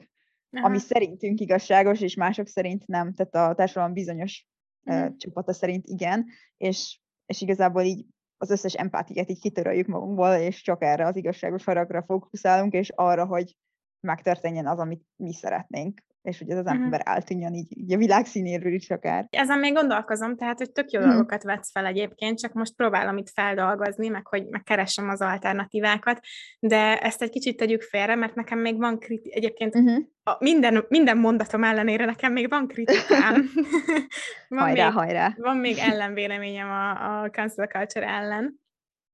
Aha. ami szerintünk igazságos, és mások szerint nem, tehát a társadalom bizonyos uh, csapata szerint igen, és, és igazából így az összes empátiát így kitöröljük magunkból, és csak erre az igazságos haragra fókuszálunk, és arra, hogy megtörténjen az, amit mi szeretnénk és hogy ez az uh-huh. ember eltűnjön így, így a világ színéről is akár. Ezen még gondolkozom, tehát, hogy tök jó uh-huh. dolgokat vetsz fel egyébként, csak most próbálom itt feldolgozni, meg hogy megkeresem az alternatívákat, de ezt egy kicsit tegyük félre, mert nekem még van kriti- egyébként uh-huh. a minden, minden mondatom ellenére nekem még van kritikám. van hajrá, még, hajrá. Van még ellenvéleményem a, a cancel culture ellen.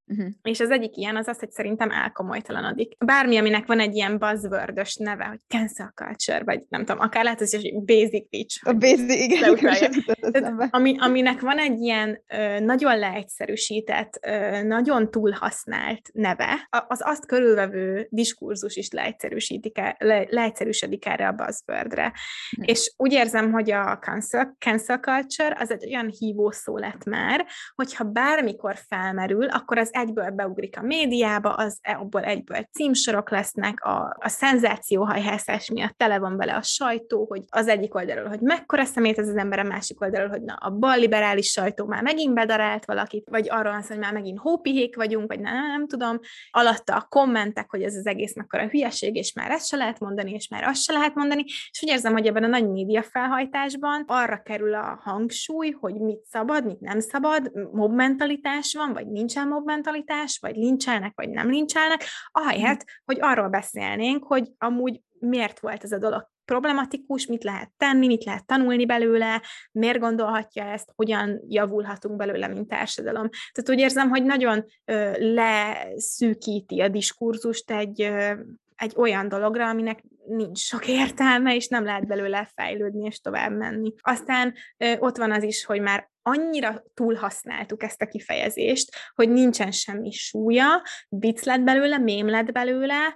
Uh-huh. És az egyik ilyen az az, hogy szerintem elkomolytalanodik. Bármi, aminek van egy ilyen buzzword neve, hogy cancel culture, vagy nem tudom, akár lehet, hogy basic pitch. A basic, igen. ami, aminek van egy ilyen ö, nagyon leegyszerűsített, ö, nagyon túlhasznált neve, az azt körülvevő diskurzus is leegyszerűsítik, le, leegyszerűsödik erre a buzzwordre. Uh-huh. És úgy érzem, hogy a cancel, cancel culture az egy olyan hívó szó lett már, hogyha bármikor felmerül, akkor az egyből beugrik a médiába, az abból egyből címsorok lesznek, a, a szenzációhajhászás miatt tele van vele a sajtó, hogy az egyik oldalról, hogy mekkora szemét ez az ember, a másik oldalról, hogy na, a bal liberális sajtó már megint bedarált valakit, vagy arról van hogy már megint hópihék vagyunk, vagy nem, nem, tudom. Alatta a kommentek, hogy ez az egész mekkora hülyeség, és már ezt se lehet mondani, és már azt se lehet mondani, és úgy érzem, hogy ebben a nagy média felhajtásban arra kerül a hangsúly, hogy mit szabad, mit nem szabad, mobbmentalitás van, vagy nincsen mobbmentalitás, mentalitás, vagy lincselnek, vagy nem lincselnek, ahelyett, mm. hogy arról beszélnénk, hogy amúgy miért volt ez a dolog problematikus, mit lehet tenni, mit lehet tanulni belőle, miért gondolhatja ezt, hogyan javulhatunk belőle, mint társadalom. Tehát úgy érzem, hogy nagyon ö, leszűkíti a diskurzust egy, ö, egy olyan dologra, aminek nincs sok értelme, és nem lehet belőle fejlődni és tovább menni. Aztán ott van az is, hogy már annyira túlhasználtuk ezt a kifejezést, hogy nincsen semmi súlya, vicc lett belőle, mém lett belőle,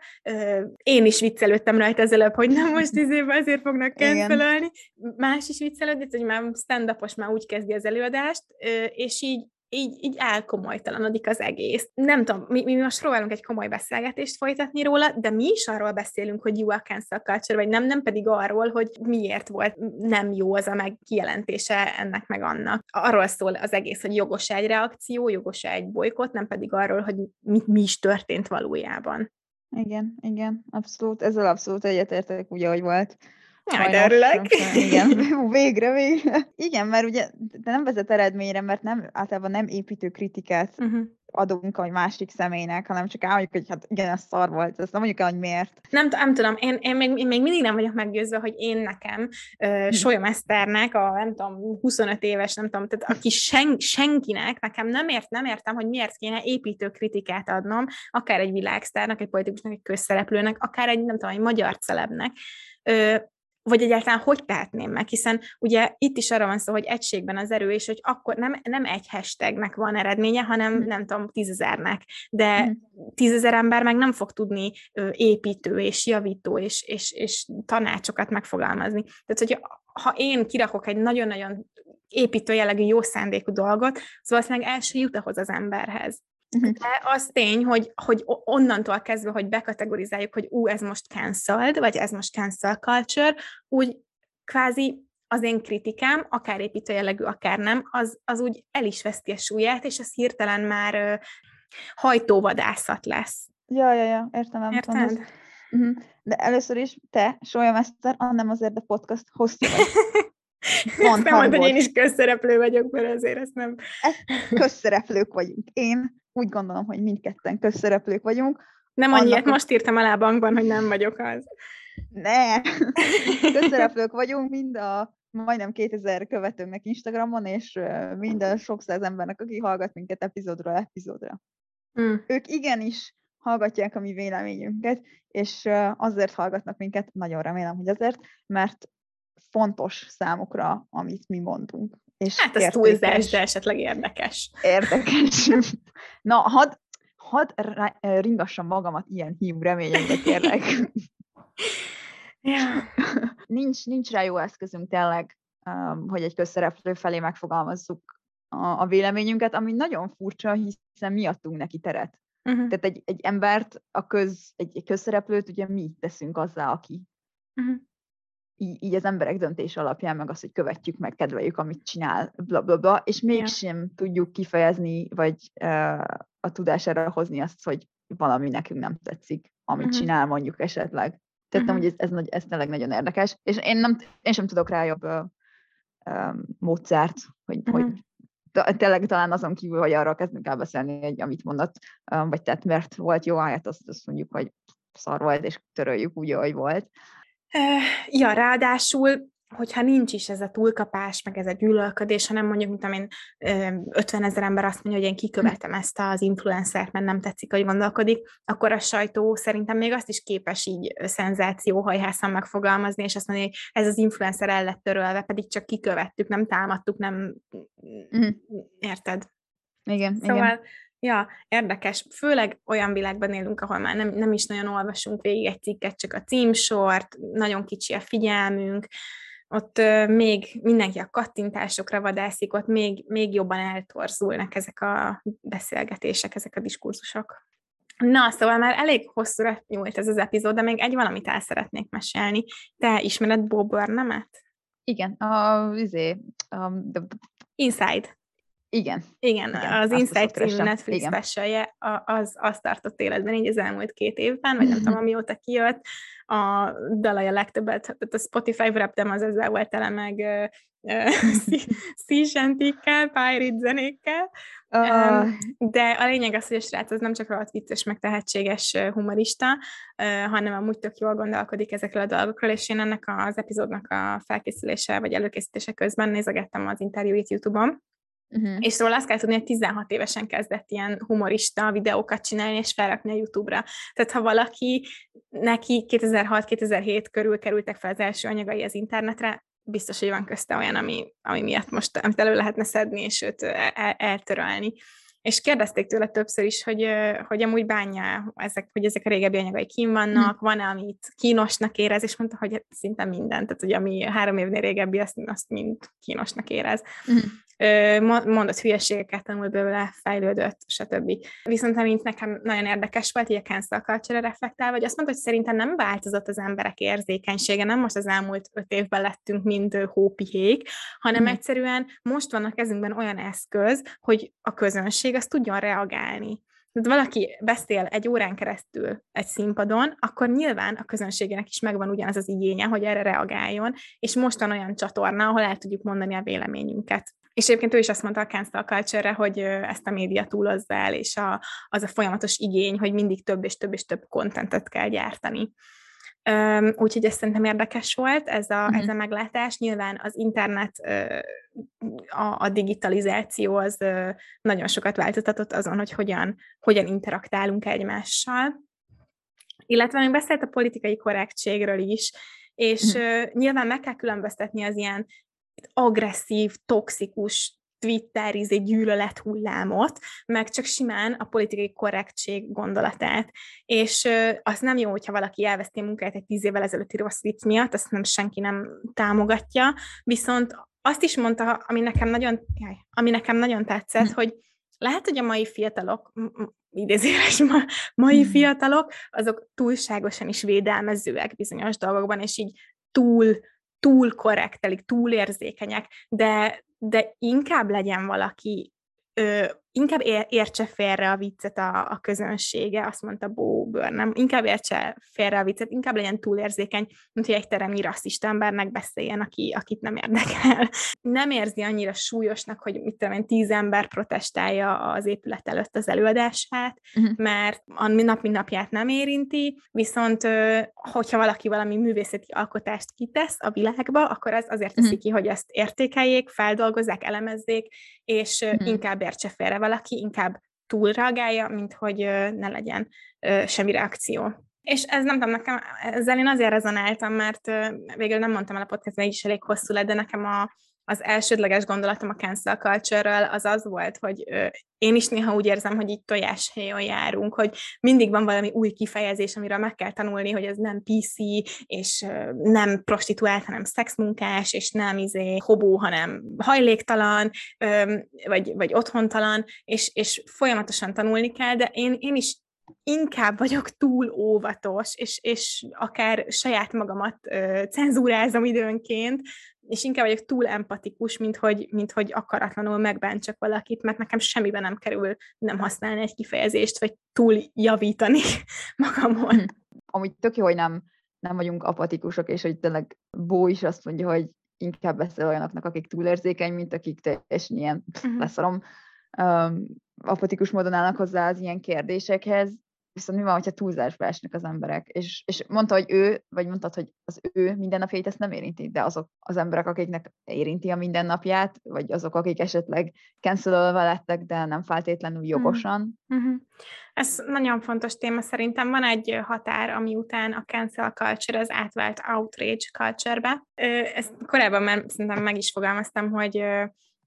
én is viccelődtem rajta az előbb, hogy nem most izébe azért fognak cancelölni, más is viccelődött, hogy már stand már úgy kezdi az előadást, és így így, így elkomolytalanodik az egész. Nem tudom, mi, mi most próbálunk egy komoly beszélgetést folytatni róla, de mi is arról beszélünk, hogy jó a cancel culture, vagy nem, nem pedig arról, hogy miért volt nem jó az a meg kijelentése ennek meg annak. Arról szól az egész, hogy jogos egy reakció, jogos egy bolykot, nem pedig arról, hogy mi, mi is történt valójában. Igen, igen, abszolút. Ezzel abszolút egyetértek úgy, ahogy volt. Jaj, de örülök. Igen, végre, végre. Igen, mert ugye de nem vezet eredményre, mert nem, általában nem építő kritikát uh-huh. adunk a másik személynek, hanem csak elmondjuk, hogy hát igen, ez szar volt, ezt nem mondjuk el, hogy miért. Nem, nem tudom, én, én, még, én még mindig nem vagyok meggyőzve, hogy én nekem, uh, Solyom Eszternek, a nem tudom, 25 éves, nem tudom, tehát aki sen, senkinek, nekem nem, ért, nem értem, hogy miért kéne építő kritikát adnom, akár egy világsztárnak, egy politikusnak, egy közszereplőnek, akár egy, nem tudom, egy magyar celebnek, vagy egyáltalán hogy tehetném meg, hiszen ugye itt is arra van szó, hogy egységben az erő, és hogy akkor nem, nem egy hashtagnek van eredménye, hanem mm. nem tudom, tízezernek, de mm. tízezer ember meg nem fog tudni építő és javító és, és, és tanácsokat megfogalmazni. Tehát, hogy ha én kirakok egy nagyon-nagyon építő jellegű jó szándékú dolgot, az valószínűleg első jut ahhoz az emberhez. Uh-huh. De az tény, hogy, hogy onnantól kezdve, hogy bekategorizáljuk, hogy ú, ez most cancelled, vagy ez most cancel culture, úgy kvázi az én kritikám, akár építő jellegű, akár nem, az, az úgy el is veszti a súlyát, és az hirtelen már uh, hajtóvadászat lesz. Ja, ja, ja, értem. Érted? Uh-huh. De először is te, Solyamester, nem azért a podcast hosszú Mondd, nem mondta, hogy én is közszereplő vagyok, mert ezért ezt nem... Ezt közszereplők vagyunk. Én úgy gondolom, hogy mindketten közszereplők vagyunk. Nem annyi, Annak, most írtam alá bankban, hogy nem vagyok az. Ne! Közszereplők vagyunk mind a majdnem 2000 követőnknek Instagramon, és mind a sok száz embernek, aki hallgat minket epizódról epizódra. Mm. Ők igenis hallgatják a mi véleményünket, és azért hallgatnak minket, nagyon remélem, hogy azért, mert fontos számukra, amit mi mondunk. És hát ez túlzás, de esetleg érdekes. Érdekes. Na, hadd had ringassam magamat ilyen hívú reményekbe, kérlek. nincs, nincs rá jó eszközünk tényleg, um, hogy egy közszereplő felé megfogalmazzuk a, a véleményünket, ami nagyon furcsa, hiszen miattunk neki teret. Uh-huh. Tehát egy, egy embert, a köz, egy, egy közszereplőt ugye mi teszünk azzá, aki. Uh-huh így, így az emberek döntés alapján, meg az, hogy követjük, meg kedveljük, amit csinál, bla bla bla, és mégsem ja. tudjuk kifejezni, vagy uh, a tudására hozni azt, hogy valami nekünk nem tetszik, amit uh-huh. csinál mondjuk esetleg. Tehát uh-huh. hogy ez, ez, ez tényleg nagyon érdekes, és én, nem, én sem tudok rá jobb uh, módszert, hogy, uh-huh. hogy tényleg talán azon kívül, hogy arról kezdünk el beszélni, hogy amit mondott, um, vagy tehát mert volt jó, hát azt, azt mondjuk, hogy szar volt, és töröljük úgy, ahogy volt. Ja, ráadásul, hogyha nincs is ez a túlkapás, meg ez a gyűlölködés, hanem mondjuk, mint amin 50 ezer ember azt mondja, hogy én kikövetem ezt az influencert, mert nem tetszik, hogy gondolkodik, akkor a sajtó szerintem még azt is képes így szenzációhajhászan megfogalmazni, és azt mondani, hogy ez az influencer el lett törölve, pedig csak kikövettük, nem támadtuk, nem... Mm. Érted? Igen, szóval, igen. Ja, érdekes. Főleg olyan világban élünk, ahol már nem, nem is nagyon olvasunk végig egy cikket, csak a címsort, nagyon kicsi a figyelmünk, ott uh, még mindenki a kattintásokra vadászik, ott még, még jobban eltorzulnak ezek a beszélgetések, ezek a diskurzusok. Na, szóval már elég hosszúra nyúlt ez az epizód, de még egy valamit el szeretnék mesélni. Te ismered Bob Burnham-et? Igen, a, izé, a, the... Inside. Igen. Igen, Igen az Inside című Netflix specialje, az, az tartott életben így az elmúlt két évben, vagy nem tudom, amióta kijött. A dalai a legtöbbet, tehát a Spotify Wrapped az ezzel volt tele meg szízsentikkel, Pirate zenékkel. Uh. De a lényeg az, hogy a srác az nem csak rohadt vicces, meg tehetséges humorista, hanem amúgy tök jól gondolkodik ezekről a dolgokról, és én ennek az epizódnak a felkészülése vagy előkészítése közben nézegettem az interjúit YouTube-on, Uh-huh. És róla azt kell tudni, hogy 16 évesen kezdett ilyen humorista videókat csinálni és felrakni a YouTube-ra. Tehát ha valaki, neki 2006-2007 körül kerültek fel az első anyagai az internetre, biztos, hogy van közte olyan, ami, ami miatt most amit elő lehetne szedni, és őt el, eltörölni. És kérdezték tőle többször is, hogy, hogy amúgy bánja, ezek, hogy ezek a régebbi anyagai kín vannak, mm. van-e, amit kínosnak érez, és mondta, hogy szinte minden, tehát hogy ami három évnél régebbi, azt, azt mind kínosnak érez. Mm. Mondott hülyeségeket, tanul belőle, fejlődött, stb. Viszont amint nekem nagyon érdekes volt, így a cancel culture reflektál, vagy azt mondta, hogy szerintem nem változott az emberek érzékenysége, nem most az elmúlt öt évben lettünk mind hópihék, hanem mm. egyszerűen most van a kezünkben olyan eszköz, hogy a közönség azt tudjon reagálni. Tehát valaki beszél egy órán keresztül egy színpadon, akkor nyilván a közönségének is megvan ugyanaz az igénye, hogy erre reagáljon, és most van olyan csatorna, ahol el tudjuk mondani a véleményünket. És egyébként ő is azt mondta a cancel culture hogy ezt a média túlozza el, és a, az a folyamatos igény, hogy mindig több és több és több kontentet kell gyártani. Um, úgyhogy ez szerintem érdekes volt, ez a, uh-huh. ez a meglátás. Nyilván az internet, a, a digitalizáció az nagyon sokat változtatott azon, hogy hogyan, hogyan interaktálunk egymással. Illetve még beszélt a politikai korrektségről is, és uh-huh. nyilván meg kell különböztetni az ilyen agresszív, toxikus Twitter izé gyűlölet hullámot, meg csak simán a politikai korrektség gondolatát. És az nem jó, hogyha valaki elveszti a munkáját egy tíz évvel ezelőtti rossz vicc miatt, azt nem senki nem támogatja, viszont azt is mondta, ami nekem nagyon, jaj, ami nekem nagyon tetszett, hm. hogy lehet, hogy a mai fiatalok, idézéles ma, mai hm. fiatalok, azok túlságosan is védelmezőek bizonyos dolgokban, és így túl túl korrektelik, túl érzékenyek, de, de inkább legyen valaki ö, inkább értse félre a viccet a, a közönsége, azt mondta Bo Burnham, inkább értse félre a viccet, inkább legyen túlérzékeny, mint hogy egy teremnyi rasszista embernek beszéljen, aki, akit nem érdekel. Nem érzi annyira súlyosnak, hogy mit tudom én, tíz ember protestálja az épület előtt az előadását, uh-huh. mert a nap mint napját nem érinti, viszont hogyha valaki valami művészeti alkotást kitesz a világba, akkor az azért teszi uh-huh. ki, hogy ezt értékeljék, feldolgozzák, elemezzék, és uh-huh. inkább értse félre valaki inkább túlreagálja, mint hogy ne legyen semmi reakció. És ez nem tudom, nekem ezzel én azért rezonáltam, mert végül nem mondtam el a podcastban, így is elég hosszú lett, de nekem a, az elsődleges gondolatom a cancel culture az az volt, hogy én is néha úgy érzem, hogy így tojáshelyen járunk, hogy mindig van valami új kifejezés, amiről meg kell tanulni, hogy ez nem PC, és nem prostituált, hanem szexmunkás, és nem izé hobó, hanem hajléktalan, vagy, vagy otthontalan, és, és folyamatosan tanulni kell, de én, én is inkább vagyok túl óvatos, és, és akár saját magamat ö, cenzúrázom időnként, és inkább vagyok túl empatikus, mint hogy, mint hogy akaratlanul megbántsak valakit, mert nekem semmiben nem kerül nem használni egy kifejezést, vagy túl javítani magamon. Hm. Amúgy tök jó, hogy nem, nem vagyunk apatikusok, és hogy tényleg Bó is azt mondja, hogy inkább beszél olyanoknak, akik túlérzékeny, mint akik teljesen ilyen uh-huh. leszarom um, apatikus módon állnak hozzá az ilyen kérdésekhez, viszont mi van, hogyha túlzásba esnek az emberek? És, és mondta, hogy ő, vagy mondtad, hogy az ő mindennapjait ezt nem érinti, de azok az emberek, akiknek érinti a mindennapját, vagy azok, akik esetleg cancelolva lettek, de nem feltétlenül hmm. jogosan. Mm-hmm. Ez nagyon fontos téma. Szerintem van egy határ, ami után a cancel culture az átvált outrage culture-be. Ezt korábban már szerintem meg is fogalmaztam, hogy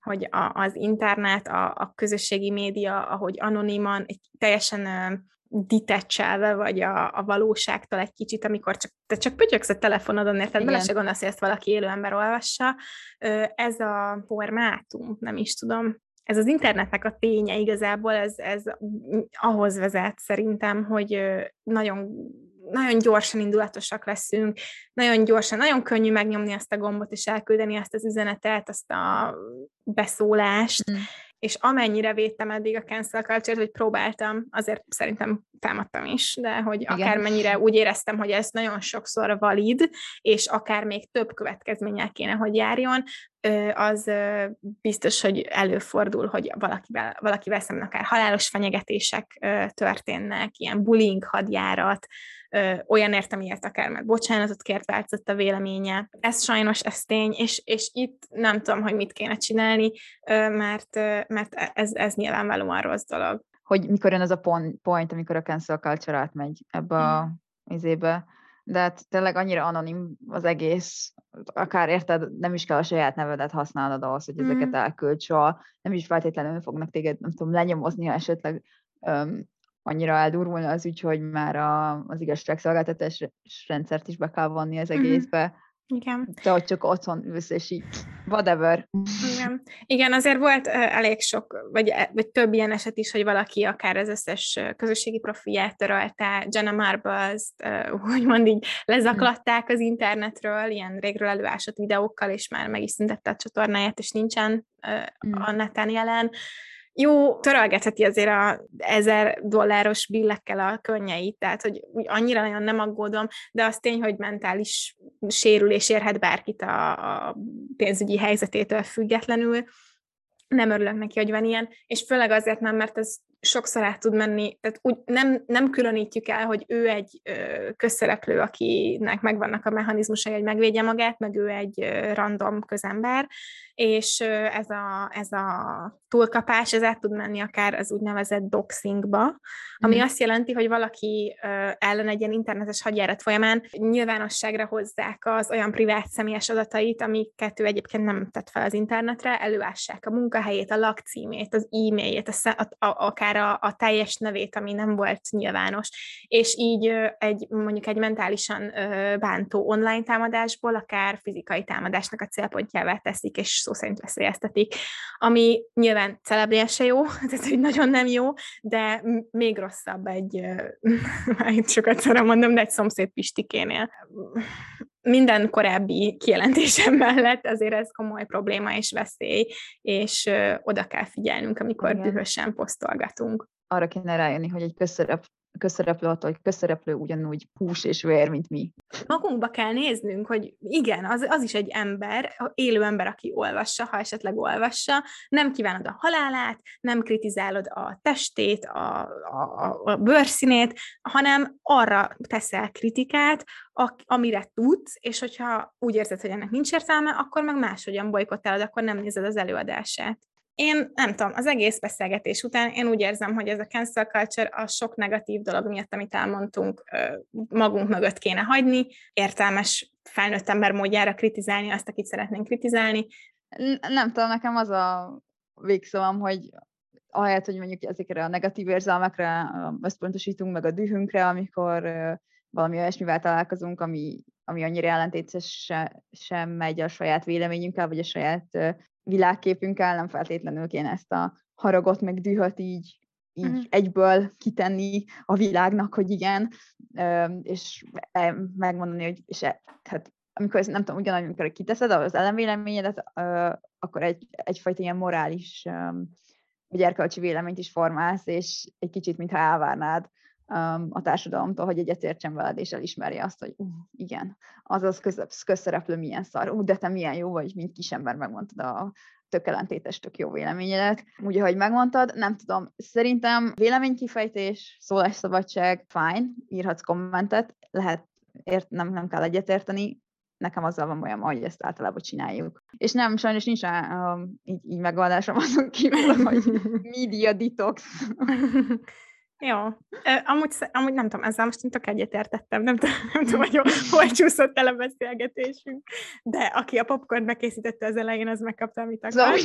hogy a, az internet, a, a közösségi média, ahogy anoniman, egy teljesen detachelve, vagy a, a valóságtól egy kicsit, amikor csak, te csak pötyöksz a telefonodon, érted? Bele se gondolsz, hogy ezt valaki élő ember olvassa. Ez a formátum, nem is tudom, ez az internetnek a ténye igazából, ez, ez ahhoz vezet szerintem, hogy nagyon nagyon gyorsan indulatosak leszünk, nagyon gyorsan, nagyon könnyű megnyomni azt a gombot és elküldeni azt az üzenetet, azt a beszólást, mm és amennyire védtem eddig a cancel culture hogy próbáltam, azért szerintem támadtam is, de hogy Igen. akármennyire úgy éreztem, hogy ez nagyon sokszor valid, és akár még több következménnyel kéne, hogy járjon, az biztos, hogy előfordul, hogy valakivel, valakivel szemben akár halálos fenyegetések történnek, ilyen bullying hadjárat, olyan értelmiért akár mert bocsánatot kért, változott a véleménye. Ez sajnos, ez tény, és, és itt nem tudom, hogy mit kéne csinálni, mert, mert ez, ez nyilvánvalóan rossz dolog. Hogy mikor jön az a point, amikor a cancel culture átmegy ebbe a mm. izébe, de hát tényleg annyira anonim az egész, akár érted, nem is kell a saját nevedet használnod ahhoz, hogy ezeket mm. elküld soha, nem is feltétlenül fognak téged, nem tudom, lenyomozni, ha esetleg um, annyira eldurulna az ügy, hogy már a, az igazságszolgáltatás rendszert is be kell vonni az mhm. egészbe. Igen. De hogy csak otthon ülsz, és így whatever. Igen. Igen, azért volt elég sok, vagy, e, vagy több ilyen eset is, hogy valaki akár az összes közösségi profilját törölte, Jenna Marbles, uh, úgymond így lezaklatták az internetről, ilyen régről előásott videókkal, és már meg is szüntette a csatornáját, és nincsen uh, a neten jelen jó, törölgetheti azért a ezer dolláros billekkel a könnyeit, tehát hogy annyira nagyon nem aggódom, de az tény, hogy mentális sérülés érhet bárkit a, a pénzügyi helyzetétől függetlenül. Nem örülök neki, hogy van ilyen, és főleg azért nem, mert ez sokszor át tud menni, tehát úgy nem, nem különítjük el, hogy ő egy ö, közszereplő, akinek megvannak a mechanizmusai, hogy megvédje magát, meg ő egy ö, random közember, és ö, ez, a, ez a túlkapás, ez át tud menni akár az úgynevezett doxingba, ami mm. azt jelenti, hogy valaki ö, ellen egy ilyen internetes hadjárat folyamán nyilvánosságra hozzák az olyan privát személyes adatait, amiket ő egyébként nem tett fel az internetre, előássák a munkahelyét, a lakcímét, az e-mailjét, a, a, a, akár akár a, a teljes nevét, ami nem volt nyilvános, és így egy mondjuk egy mentálisan bántó online támadásból akár fizikai támadásnak a célpontjává teszik, és szó szerint veszélyeztetik, ami nyilván celebrien se jó, tehát hogy nagyon nem jó, de még rosszabb egy, már sokat szóra mondom, de egy szomszéd Pistikénél minden korábbi kijelentésem mellett azért ez komoly probléma és veszély, és oda kell figyelnünk, amikor Igen. dühösen posztolgatunk. Arra kéne rájönni, hogy egy közszerep közszereplő attól, hogy közszereplő ugyanúgy hús és vér, mint mi. Magunkba kell néznünk, hogy igen, az, az is egy ember, élő ember, aki olvassa, ha esetleg olvassa, nem kívánod a halálát, nem kritizálod a testét, a, a, a bőrszínét, hanem arra teszel kritikát, a, amire tudsz, és hogyha úgy érzed, hogy ennek nincs értelme, akkor meg máshogyan bolykottálod, akkor nem nézed az előadását. Én nem tudom, az egész beszélgetés után én úgy érzem, hogy ez a cancel culture a sok negatív dolog miatt, amit elmondtunk, magunk mögött kéne hagyni, értelmes felnőtt ember módjára kritizálni azt, akit szeretnénk kritizálni. Nem tudom, nekem az a végszavam, hogy ahelyett, hogy mondjuk ezekre a negatív érzelmekre összpontosítunk, meg a dühünkre, amikor valami olyasmivel találkozunk, ami, ami annyira ellentétes sem megy a saját véleményünkkel, vagy a saját világképünkkel, nem feltétlenül kéne ezt a haragot, meg dühöt így, így uh-huh. egyből kitenni a világnak, hogy igen, és e, megmondani, hogy és e, tehát amikor ez nem tudom, ugyanúgy, amikor kiteszed az ellenvéleményedet, akkor egy, egyfajta ilyen morális vagy erkölcsi véleményt is formálsz, és egy kicsit, mintha elvárnád a társadalomtól, hogy egyetértsen veled, és elismerje azt, hogy uh, igen, az az köz, közszereplő milyen szar, uh, de te milyen jó vagy, mint kisember megmondtad a tök ellentétes, tök jó véleményedet. Úgy, ahogy megmondtad, nem tudom, szerintem véleménykifejtés, szólásszabadság, fine, írhatsz kommentet, lehet, ért, nem, nem kell egyetérteni, nekem azzal van olyan, hogy ezt általában csináljuk. És nem, sajnos nincs um, így, így megoldásom azon kívül, hogy media detox. Jó. Amúgy, amúgy nem tudom, ezzel most én tök egyetértettem, nem tudom, nem tudom hogy hol csúszott el a beszélgetésünk, de aki a popcorn bekészítette az elején, az megkapta, amit akar.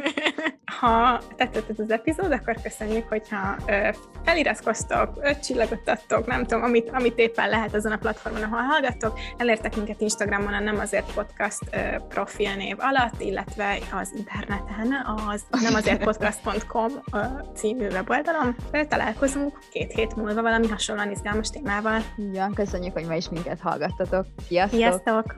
ha tetszett ez az epizód, akkor köszönjük, hogyha feliratkoztok, öt csillagot adtok, nem tudom, amit, amit éppen lehet azon a platformon, ahol hallgattok. Elértek minket Instagramon a Nem azért podcast profilnév alatt, illetve az interneten, az nem azért podcast.com című weboldalon. Találkozunk találkozunk két hét múlva valami hasonlóan izgalmas témával. Igen, köszönjük, hogy ma is minket hallgattatok. Sziasztok! Sziasztok!